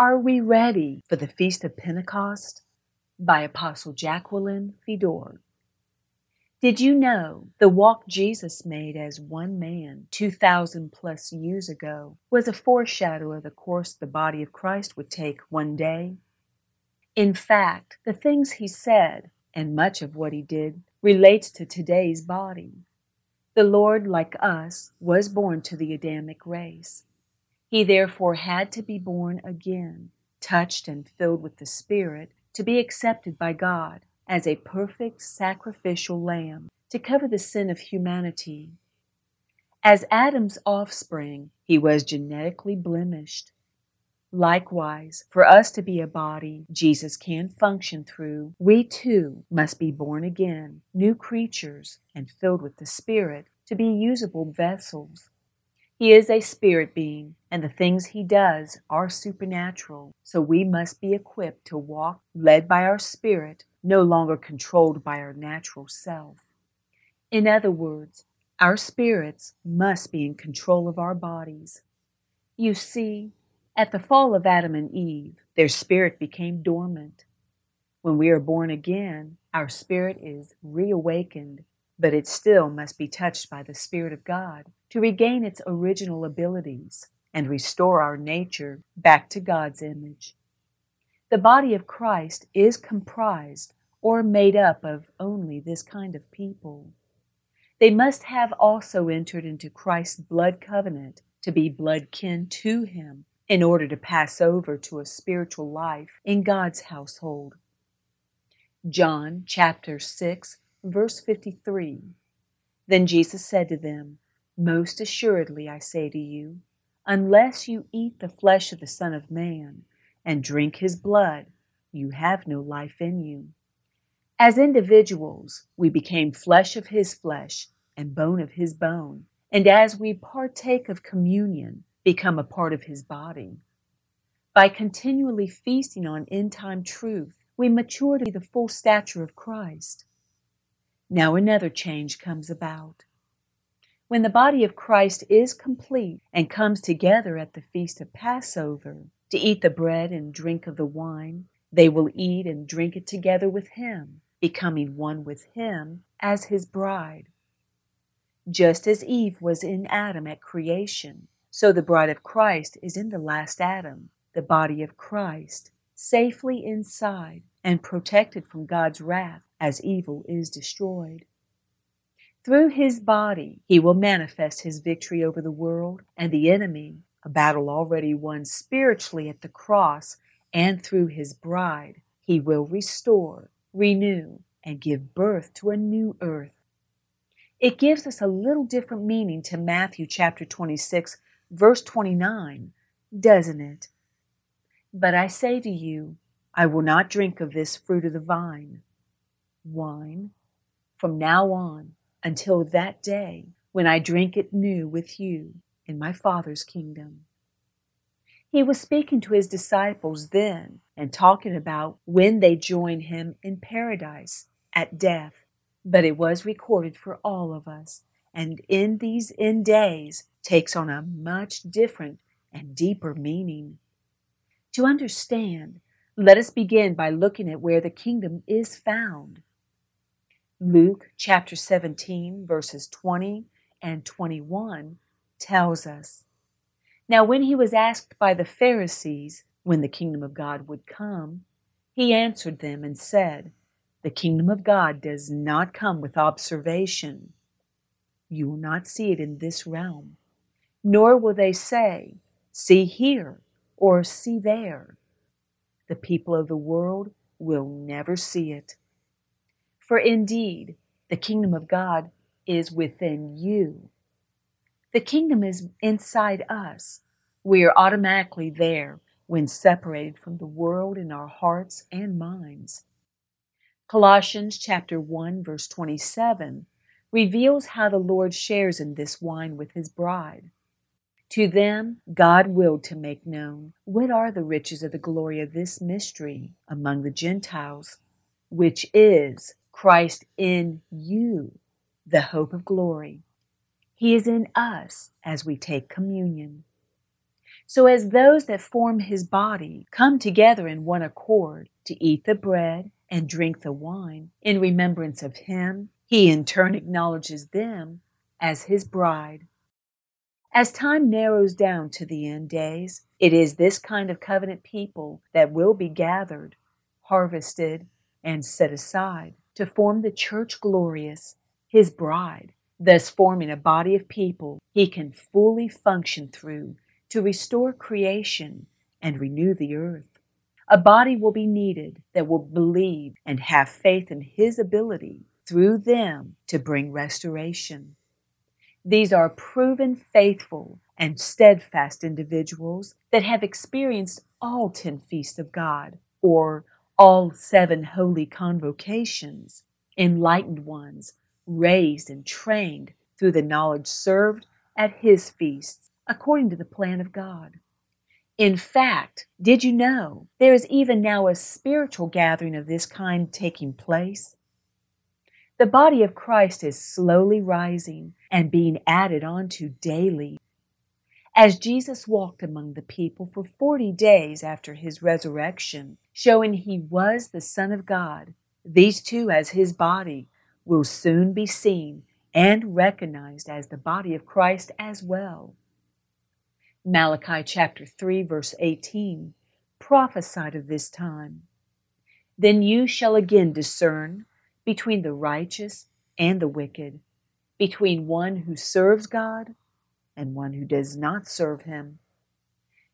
Are we ready for the Feast of Pentecost? By Apostle Jacqueline Fedor. Did you know the walk Jesus made as one man 2,000 plus years ago was a foreshadow of the course the body of Christ would take one day? In fact, the things he said, and much of what he did, relates to today's body. The Lord, like us, was born to the Adamic race. He therefore had to be born again, touched and filled with the Spirit, to be accepted by God as a perfect sacrificial lamb to cover the sin of humanity. As Adam's offspring, he was genetically blemished. Likewise, for us to be a body Jesus can function through, we too must be born again, new creatures, and filled with the Spirit to be usable vessels he is a spirit being, and the things he does are supernatural, so we must be equipped to walk led by our spirit, no longer controlled by our natural self. In other words, our spirits must be in control of our bodies. You see, at the fall of Adam and Eve, their spirit became dormant. When we are born again, our spirit is reawakened but it still must be touched by the Spirit of God to regain its original abilities and restore our nature back to God's image. The body of Christ is comprised or made up of only this kind of people. They must have also entered into Christ's blood covenant to be blood kin to him in order to pass over to a spiritual life in God's household. John chapter 6 Verse 53 Then Jesus said to them, Most assuredly I say to you, unless you eat the flesh of the Son of Man and drink his blood, you have no life in you. As individuals, we became flesh of his flesh and bone of his bone, and as we partake of communion, become a part of his body. By continually feasting on end time truth, we mature to the full stature of Christ. Now another change comes about. When the body of Christ is complete and comes together at the feast of Passover to eat the bread and drink of the wine, they will eat and drink it together with Him, becoming one with Him as His bride. Just as Eve was in Adam at creation, so the bride of Christ is in the last Adam, the body of Christ, safely inside and protected from God's wrath as evil is destroyed. Through his body, he will manifest his victory over the world and the enemy, a battle already won spiritually at the cross, and through his bride, he will restore, renew, and give birth to a new earth. It gives us a little different meaning to Matthew chapter 26, verse 29, doesn't it? But I say to you, I will not drink of this fruit of the vine wine from now on until that day when I drink it new with you in my Father's kingdom. He was speaking to his disciples then and talking about when they join him in paradise at death. But it was recorded for all of us, and in these end days takes on a much different and deeper meaning. To understand, let us begin by looking at where the kingdom is found. Luke chapter 17, verses 20 and 21 tells us Now, when he was asked by the Pharisees when the kingdom of God would come, he answered them and said, The kingdom of God does not come with observation. You will not see it in this realm, nor will they say, See here or see there. The people of the world will never see it for indeed, the kingdom of God is within you. The kingdom is inside us. We are automatically there when separated from the world in our hearts and minds. Colossians chapter 1 verse 27 reveals how the Lord shares in this wine with his bride. To them God willed to make known what are the riches of the glory of this mystery among the Gentiles, which is Christ in you, the hope of glory. He is in us as we take communion. So as those that form his body come together in one accord to eat the bread and drink the wine in remembrance of him, he in turn acknowledges them as his bride. As time narrows down to the end days, it is this kind of covenant people that will be gathered, harvested, and set aside to form the church glorious, his bride, thus forming a body of people he can fully function through to restore creation and renew the earth. A body will be needed that will believe and have faith in his ability through them to bring restoration. These are proven faithful and steadfast individuals that have experienced all ten feasts of God, or all seven holy convocations, enlightened ones, raised and trained through the knowledge served at His feasts, according to the plan of God. In fact, did you know there is even now a spiritual gathering of this kind taking place? The body of Christ is slowly rising and being added onto daily. As Jesus walked among the people for 40 days after his resurrection, showing he was the Son of God, these two, as his body, will soon be seen and recognized as the body of Christ as well. Malachi chapter 3, verse 18 prophesied of this time. Then you shall again discern between the righteous and the wicked, between one who serves God and one who does not serve him.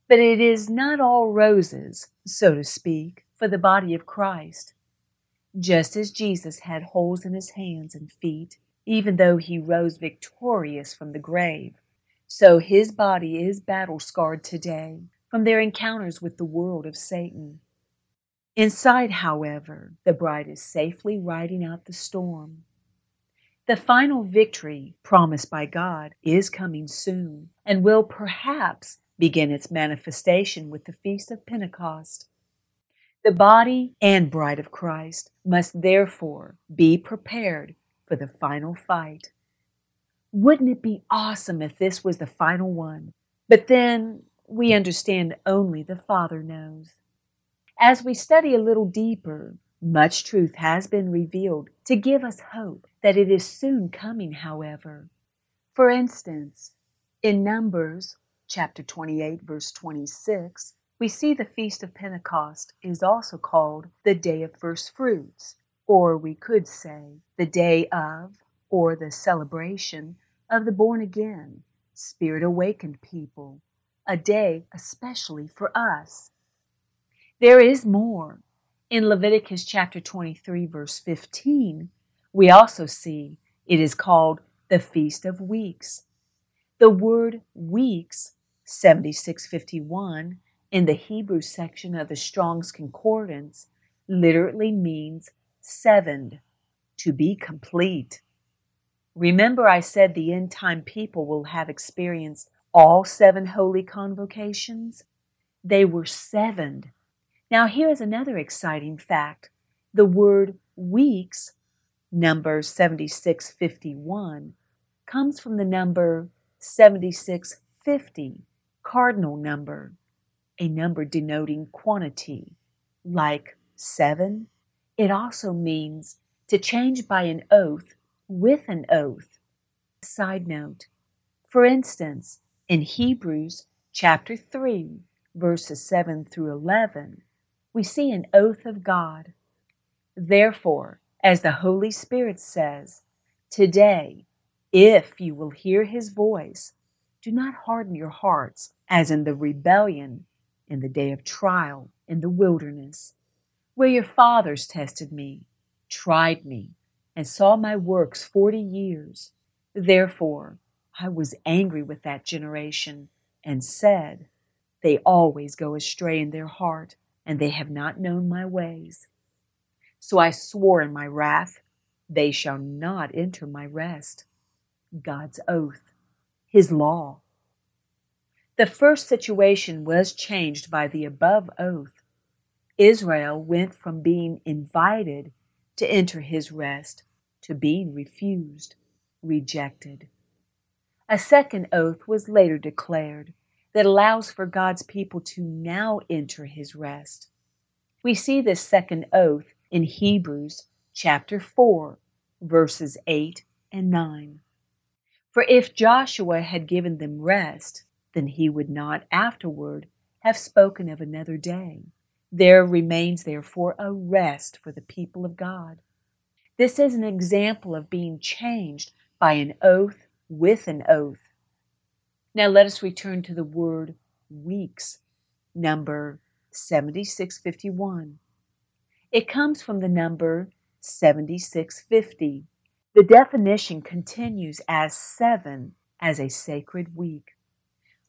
But it is not all roses, so to speak, for the body of Christ. Just as Jesus had holes in his hands and feet, even though he rose victorious from the grave, so his body is battle scarred today from their encounters with the world of Satan. Inside, however, the bride is safely riding out the storm. The final victory promised by God is coming soon and will perhaps begin its manifestation with the Feast of Pentecost. The body and bride of Christ must therefore be prepared for the final fight. Wouldn't it be awesome if this was the final one? But then we understand only the Father knows. As we study a little deeper, much truth has been revealed to give us hope that it is soon coming, however. For instance, in Numbers chapter 28, verse 26, we see the Feast of Pentecost is also called the Day of First Fruits, or we could say the Day of, or the celebration of the born again, spirit awakened people, a day especially for us. There is more. In Leviticus chapter 23, verse 15, we also see it is called the Feast of Weeks. The word weeks, 7651, in the Hebrew section of the Strong's Concordance, literally means sevened, to be complete. Remember, I said the end time people will have experienced all seven holy convocations? They were sevened now, here is another exciting fact. The word weeks, number 7651, comes from the number 7650, cardinal number, a number denoting quantity, like seven. It also means to change by an oath with an oath. Side note, for instance, in Hebrews chapter 3, verses 7 through 11, we see an oath of God. Therefore, as the Holy Spirit says, today, if you will hear his voice, do not harden your hearts as in the rebellion in the day of trial in the wilderness, where your fathers tested me, tried me, and saw my works forty years. Therefore, I was angry with that generation and said, They always go astray in their heart and they have not known my ways. So I swore in my wrath, they shall not enter my rest. God's oath, His law. The first situation was changed by the above oath. Israel went from being invited to enter His rest to being refused, rejected. A second oath was later declared, that allows for God's people to now enter his rest. We see this second oath in Hebrews chapter 4, verses 8 and 9. For if Joshua had given them rest, then he would not afterward have spoken of another day. There remains therefore a rest for the people of God. This is an example of being changed by an oath with an oath. Now let us return to the word weeks, number 7651. It comes from the number 7650. The definition continues as seven as a sacred week.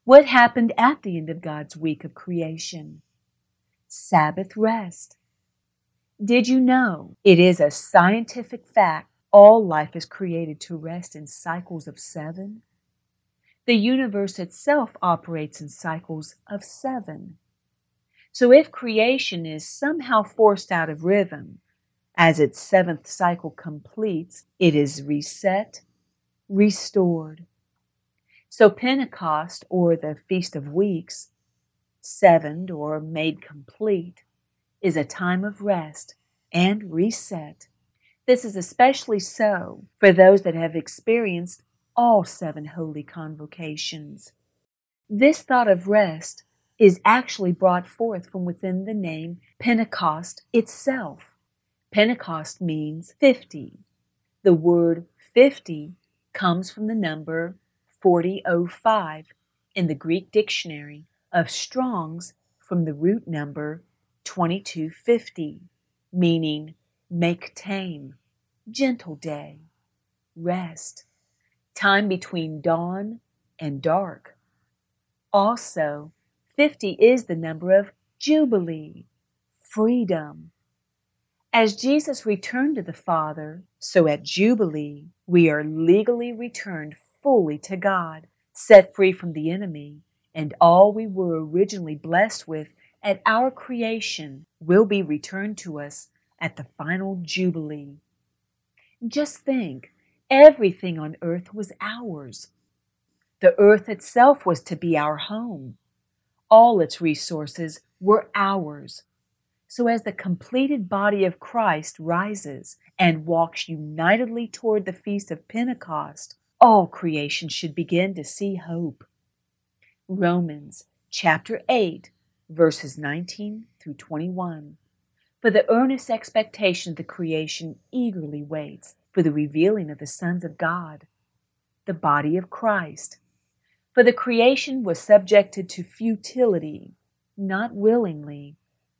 What happened at the end of God's week of creation? Sabbath rest. Did you know it is a scientific fact all life is created to rest in cycles of seven? The universe itself operates in cycles of seven. So if creation is somehow forced out of rhythm, as its seventh cycle completes, it is reset, restored. So Pentecost, or the Feast of Weeks, sevened or made complete, is a time of rest and reset. This is especially so for those that have experienced all seven holy convocations. This thought of rest is actually brought forth from within the name Pentecost itself. Pentecost means 50. The word 50 comes from the number 4005 in the Greek dictionary of Strong's from the root number 2250, meaning make tame, gentle day, rest, time between dawn and dark. Also, 50 is the number of jubilee, freedom. As Jesus returned to the Father, so at Jubilee we are legally returned fully to God, set free from the enemy, and all we were originally blessed with at our creation will be returned to us at the final Jubilee. Just think, everything on earth was ours. The earth itself was to be our home. All its resources were ours. So, as the completed body of Christ rises and walks unitedly toward the Feast of Pentecost, all creation should begin to see hope. Romans chapter 8 verses 19 through 21. For the earnest expectation of the creation eagerly waits for the revealing of the sons of God, the body of Christ. For the creation was subjected to futility, not willingly,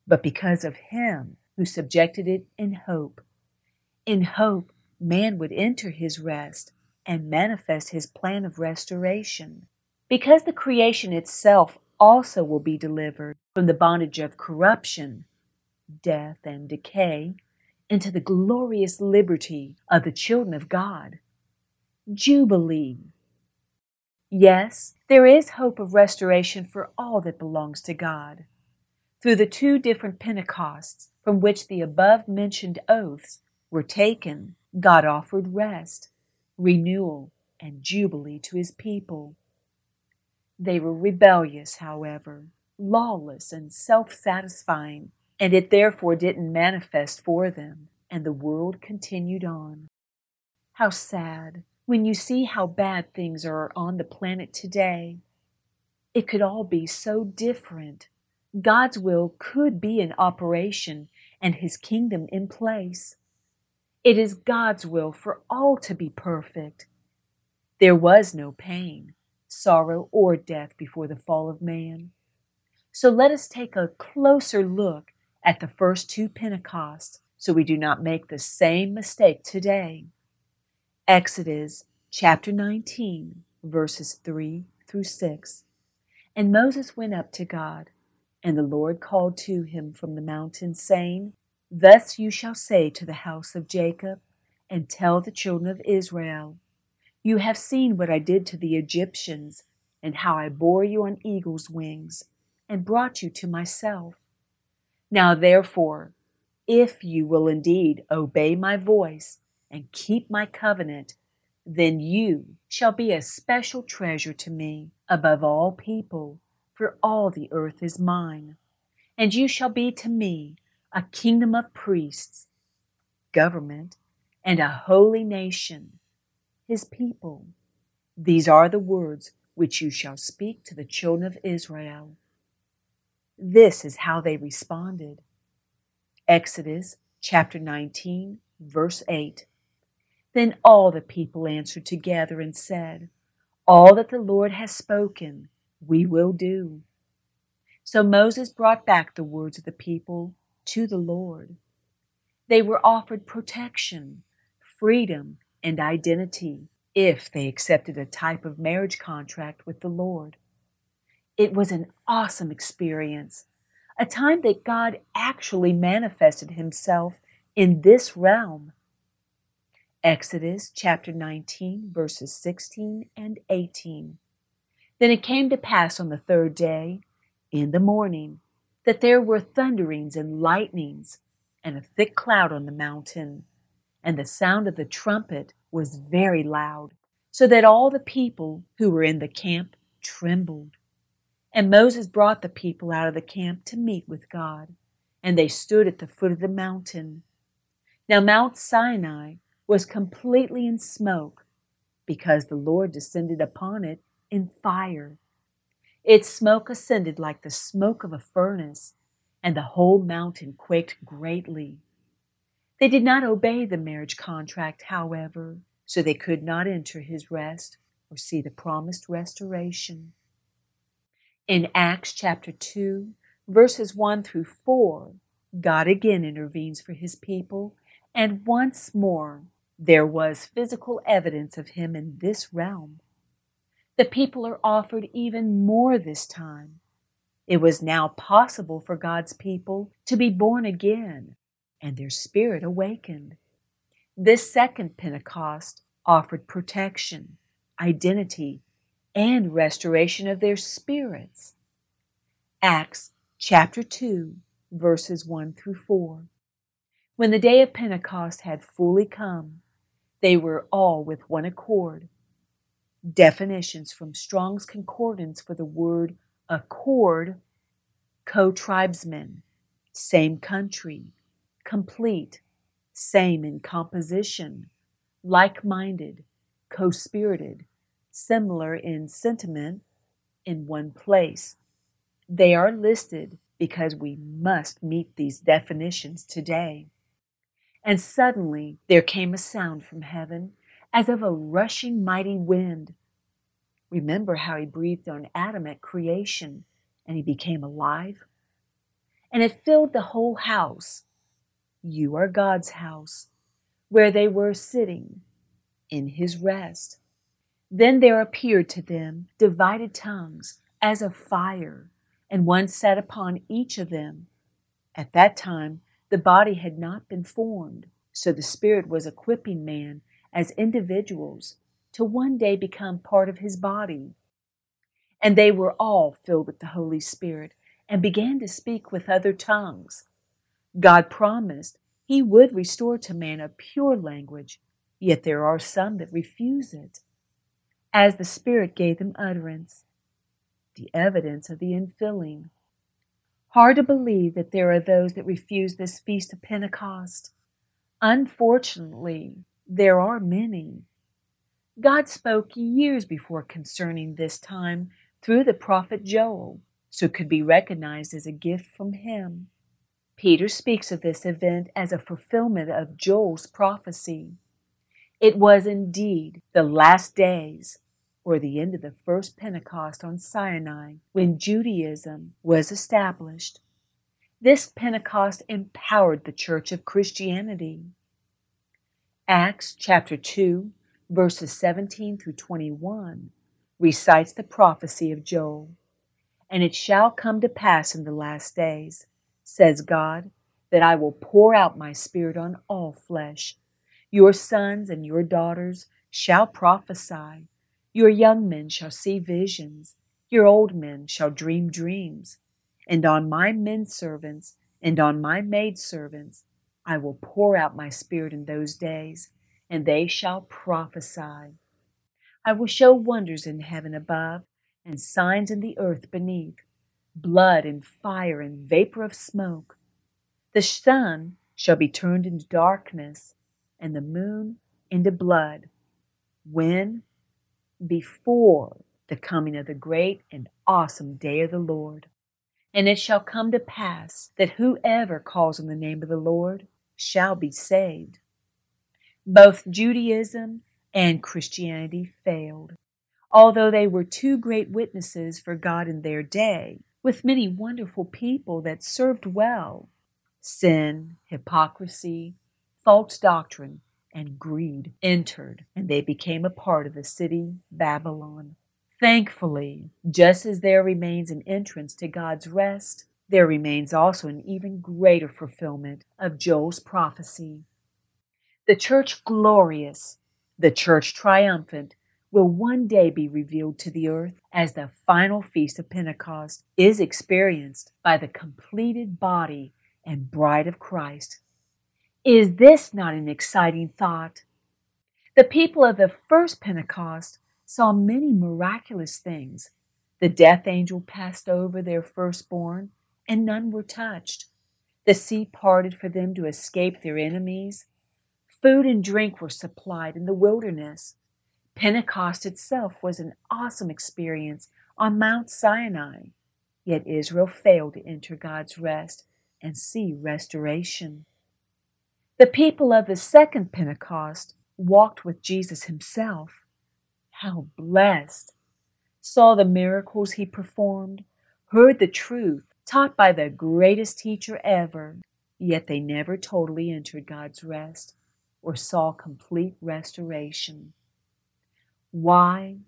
but because of him who subjected it in hope. In hope, man would enter his rest and manifest his plan of restoration. Because the creation itself also will be delivered from the bondage of corruption, death, and decay into the glorious liberty of the children of God. Jubilee. Yes, there is hope of restoration for all that belongs to God. Through the two different Pentecosts from which the above mentioned oaths were taken, God offered rest, renewal, and jubilee to his people. They were rebellious, however, lawless and self satisfying, and it therefore didn't manifest for them, and the world continued on. How sad when you see how bad things are on the planet today. It could all be so different. God's will could be in operation and His kingdom in place. It is God's will for all to be perfect. There was no pain, sorrow, or death before the fall of man. So let us take a closer look at the first two Pentecosts so we do not make the same mistake today. Exodus chapter 19, verses 3 through 6. And Moses went up to God, and the Lord called to him from the mountain, saying, Thus you shall say to the house of Jacob, and tell the children of Israel, you have seen what I did to the Egyptians, and how I bore you on eagle's wings, and brought you to myself. Now therefore, if you will indeed obey my voice and keep my covenant, then you shall be a special treasure to me above all people, for all the earth is mine. And you shall be to me a kingdom of priests, government, and a holy nation, his people. These are the words which you shall speak to the children of Israel. This is how they responded. Exodus chapter 19, verse 8. Then all the people answered together and said, All that the Lord has spoken, we will do. So Moses brought back the words of the people to the Lord. They were offered protection, freedom, and identity if they accepted a type of marriage contract with the Lord. It was an awesome experience, a time that God actually manifested himself in this realm Exodus chapter 19, verses 16 and 18. Then it came to pass on the third day, in the morning, that there were thunderings and lightnings, and a thick cloud on the mountain, and the sound of the trumpet was very loud, so that all the people who were in the camp trembled. And Moses brought the people out of the camp to meet with God, and they stood at the foot of the mountain. Now Mount Sinai was completely in smoke because the Lord descended upon it in fire. Its smoke ascended like the smoke of a furnace, and the whole mountain quaked greatly. They did not obey the marriage contract, however, so they could not enter his rest or see the promised restoration. In Acts chapter 2, verses 1 through 4, God again intervenes for his people, and once more there was physical evidence of him in this realm. The people are offered even more this time. It was now possible for God's people to be born again and their spirit awakened. This second Pentecost offered protection, identity, and restoration of their spirits. Acts chapter 2, verses 1 through 4. When the day of Pentecost had fully come, they were all with one accord. Definitions from Strong's Concordance for the word accord co tribesmen, same country, complete, same in composition, like minded, co spirited, similar in sentiment, in one place. They are listed because we must meet these definitions today. And suddenly there came a sound from heaven as of a rushing mighty wind. Remember how he breathed on Adam at creation and he became alive? And it filled the whole house. You are God's house, where they were sitting in his rest. Then there appeared to them divided tongues as of fire, and one sat upon each of them. At that time, the body had not been formed, so the Spirit was equipping man as individuals to one day become part of his body. And they were all filled with the Holy Spirit and began to speak with other tongues. God promised he would restore to man a pure language, yet there are some that refuse it, as the Spirit gave them utterance. The evidence of the infilling Hard to believe that there are those that refuse this feast of Pentecost. Unfortunately, there are many. God spoke years before concerning this time through the prophet Joel, so it could be recognized as a gift from him. Peter speaks of this event as a fulfillment of Joel's prophecy. It was indeed the last days or the end of the first Pentecost on Sinai, when Judaism was established. This Pentecost empowered the Church of Christianity. Acts chapter 2, verses 17 through 21 recites the prophecy of Joel. And it shall come to pass in the last days, says God, that I will pour out my Spirit on all flesh. Your sons and your daughters shall prophesy. Your young men shall see visions, your old men shall dream dreams. And on my men servants and on my maid servants I will pour out my spirit in those days, and they shall prophesy. I will show wonders in heaven above and signs in the earth beneath blood and fire and vapor of smoke. The sun shall be turned into darkness, and the moon into blood. When? Before the coming of the great and awesome day of the Lord. And it shall come to pass that whoever calls on the name of the Lord shall be saved. Both Judaism and Christianity failed, although they were two great witnesses for God in their day, with many wonderful people that served well. Sin, hypocrisy, false doctrine, and greed entered, and they became a part of the city Babylon. Thankfully, just as there remains an entrance to God's rest, there remains also an even greater fulfillment of Joel's prophecy. The church glorious, the church triumphant, will one day be revealed to the earth as the final feast of Pentecost is experienced by the completed body and bride of Christ. Is this not an exciting thought? The people of the first Pentecost saw many miraculous things. The death angel passed over their firstborn, and none were touched. The sea parted for them to escape their enemies. Food and drink were supplied in the wilderness. Pentecost itself was an awesome experience on Mount Sinai. Yet Israel failed to enter God's rest and see restoration. The people of the second Pentecost walked with Jesus himself. How blessed! Saw the miracles he performed, heard the truth taught by the greatest teacher ever, yet they never totally entered God's rest or saw complete restoration. Why?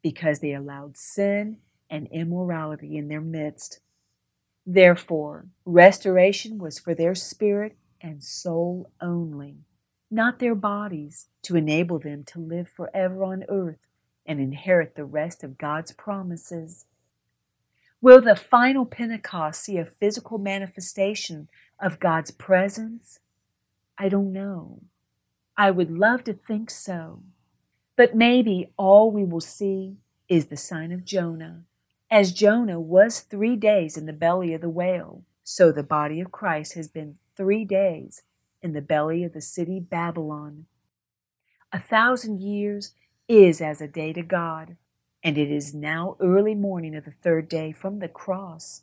Because they allowed sin and immorality in their midst. Therefore, restoration was for their spirit and soul only not their bodies, to enable them to live forever on earth and inherit the rest of God's promises. Will the final Pentecost see a physical manifestation of God's presence? I don't know. I would love to think so. But maybe all we will see is the sign of Jonah. As Jonah was three days in the belly of the whale, so the body of Christ has been three days in the belly of the city Babylon. A thousand years is as a day to God, and it is now early morning of the third day from the cross.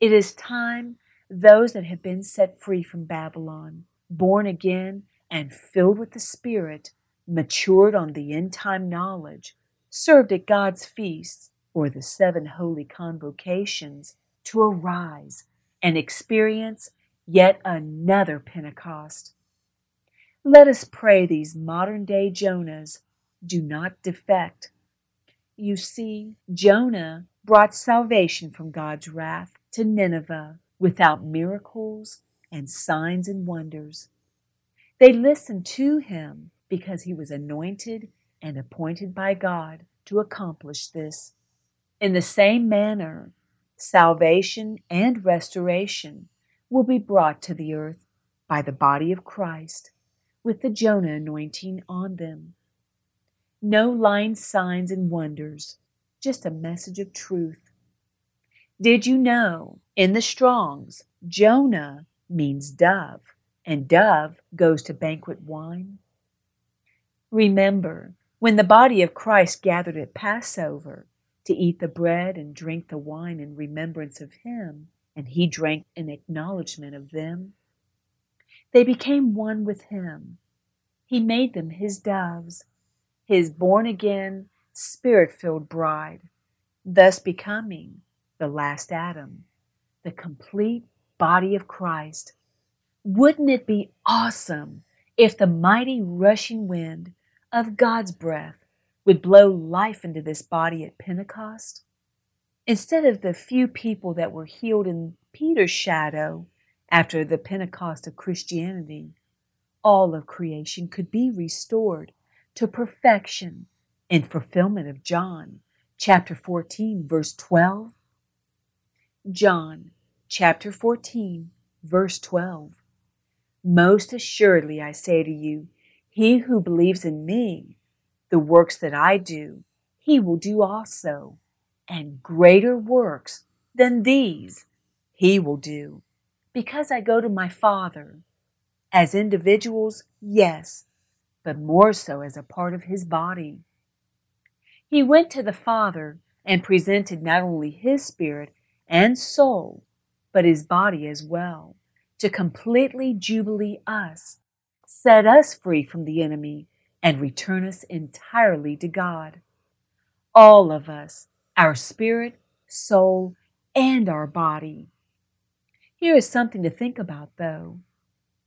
It is time those that have been set free from Babylon, born again and filled with the Spirit, matured on the end time knowledge, served at God's feasts or the seven holy convocations, to arise and experience yet another Pentecost. Let us pray these modern day Jonahs do not defect. You see, Jonah brought salvation from God's wrath to Nineveh without miracles and signs and wonders. They listened to him because he was anointed and appointed by God to accomplish this. In the same manner, salvation and restoration will be brought to the earth by the body of Christ with the Jonah anointing on them. No lying signs and wonders, just a message of truth. Did you know in the Strongs, Jonah means dove, and dove goes to banquet wine? Remember, when the body of Christ gathered at Passover to eat the bread and drink the wine in remembrance of him, and he drank in acknowledgement of them. They became one with him. He made them his doves, his born again, spirit filled bride, thus becoming the last Adam, the complete body of Christ. Wouldn't it be awesome if the mighty rushing wind of God's breath would blow life into this body at Pentecost? Instead of the few people that were healed in Peter's shadow after the Pentecost of Christianity, all of creation could be restored to perfection in fulfillment of John chapter 14, verse 12. John chapter 14, verse 12. Most assuredly I say to you, he who believes in me, the works that I do, he will do also and greater works than these he will do, because I go to my Father. As individuals, yes, but more so as a part of his body. He went to the Father and presented not only his spirit and soul, but his body as well, to completely jubilee us, set us free from the enemy, and return us entirely to God. All of us, our spirit, soul, and our body. Here is something to think about, though.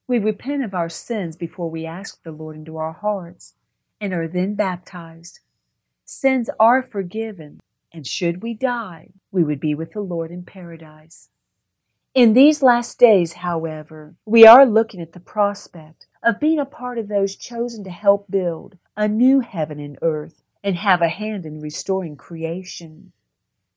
We repent of our sins before we ask the Lord into our hearts and are then baptized. Sins are forgiven, and should we die, we would be with the Lord in paradise. In these last days, however, we are looking at the prospect of being a part of those chosen to help build a new heaven and earth and have a hand in restoring creation.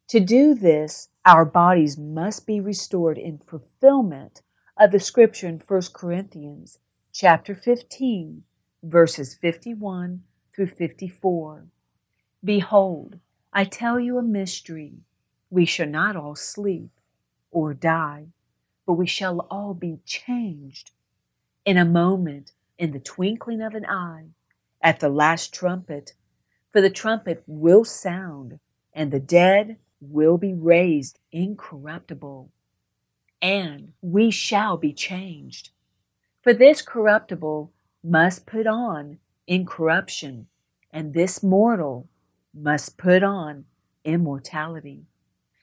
To do this, our bodies must be restored in fulfillment of the scripture in 1 Corinthians chapter 15, verses 51 through 54. Behold, I tell you a mystery. We shall not all sleep or die, but we shall all be changed in a moment, in the twinkling of an eye, at the last trumpet. For the trumpet will sound, and the dead will be raised incorruptible, and we shall be changed. For this corruptible must put on incorruption, and this mortal must put on immortality.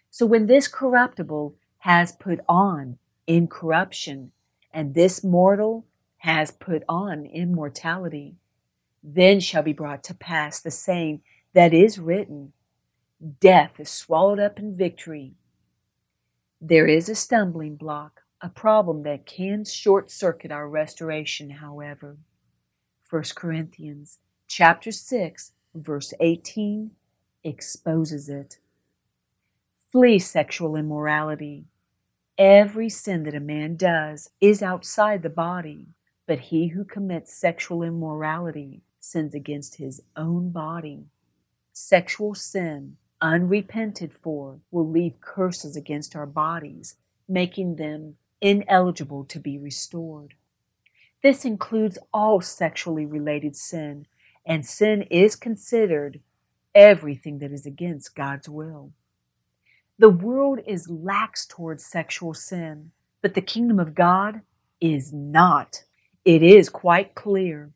So when this corruptible has put on incorruption, and this mortal has put on immortality, then shall be brought to pass the saying that is written Death is swallowed up in victory. There is a stumbling block, a problem that can short circuit our restoration, however. 1 Corinthians chapter 6 verse 18 exposes it. Flee sexual immorality. Every sin that a man does is outside the body, but he who commits sexual immorality sins against his own body. Sexual sin unrepented for will leave curses against our bodies, making them ineligible to be restored. This includes all sexually related sin, and sin is considered everything that is against God's will. The world is lax towards sexual sin, but the kingdom of God is not. It is quite clear.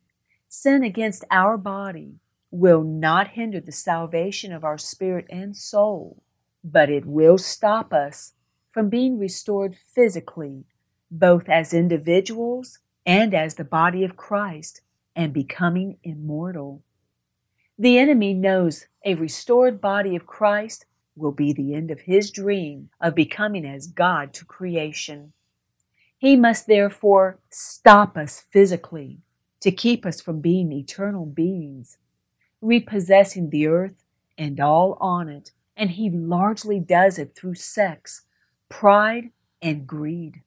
Sin against our body will not hinder the salvation of our spirit and soul, but it will stop us from being restored physically, both as individuals and as the body of Christ, and becoming immortal. The enemy knows a restored body of Christ will be the end of his dream of becoming as God to creation. He must therefore stop us physically to keep us from being eternal beings repossessing the earth and all on it, and he largely does it through sex, pride, and greed.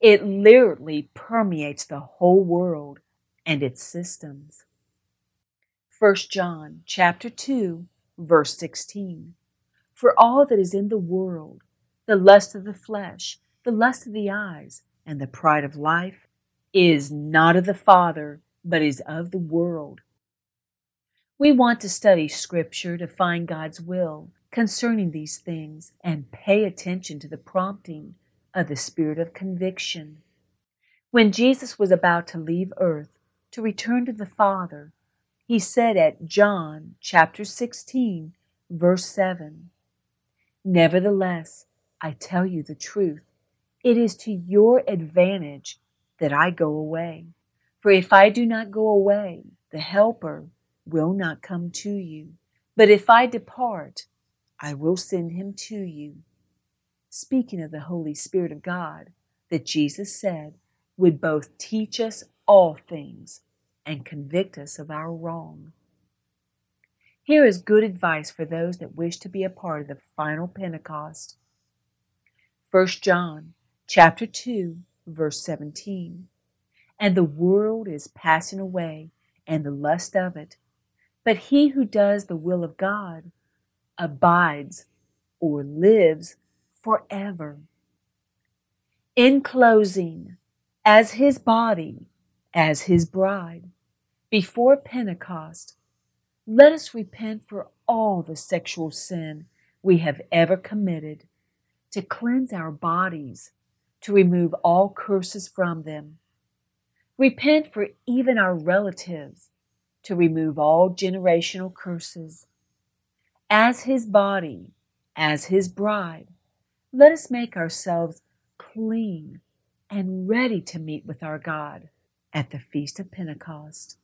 It literally permeates the whole world and its systems. 1 John chapter 2 verse 16 For all that is in the world the lust of the flesh the lust of the eyes and the pride of life is not of the Father but is of the world we want to study Scripture to find God's will concerning these things and pay attention to the prompting of the Spirit of conviction. When Jesus was about to leave earth to return to the Father, he said at John chapter 16, verse 7, Nevertheless, I tell you the truth, it is to your advantage that I go away. For if I do not go away, the Helper, will not come to you. But if I depart, I will send him to you. Speaking of the Holy Spirit of God, that Jesus said would both teach us all things and convict us of our wrong. Here is good advice for those that wish to be a part of the final Pentecost. 1 John chapter 2 verse 17 And the world is passing away and the lust of it but he who does the will of God abides or lives forever. In closing, as his body, as his bride, before Pentecost, let us repent for all the sexual sin we have ever committed, to cleanse our bodies, to remove all curses from them. Repent for even our relatives, to remove all generational curses. As his body, as his bride, let us make ourselves clean and ready to meet with our God at the Feast of Pentecost.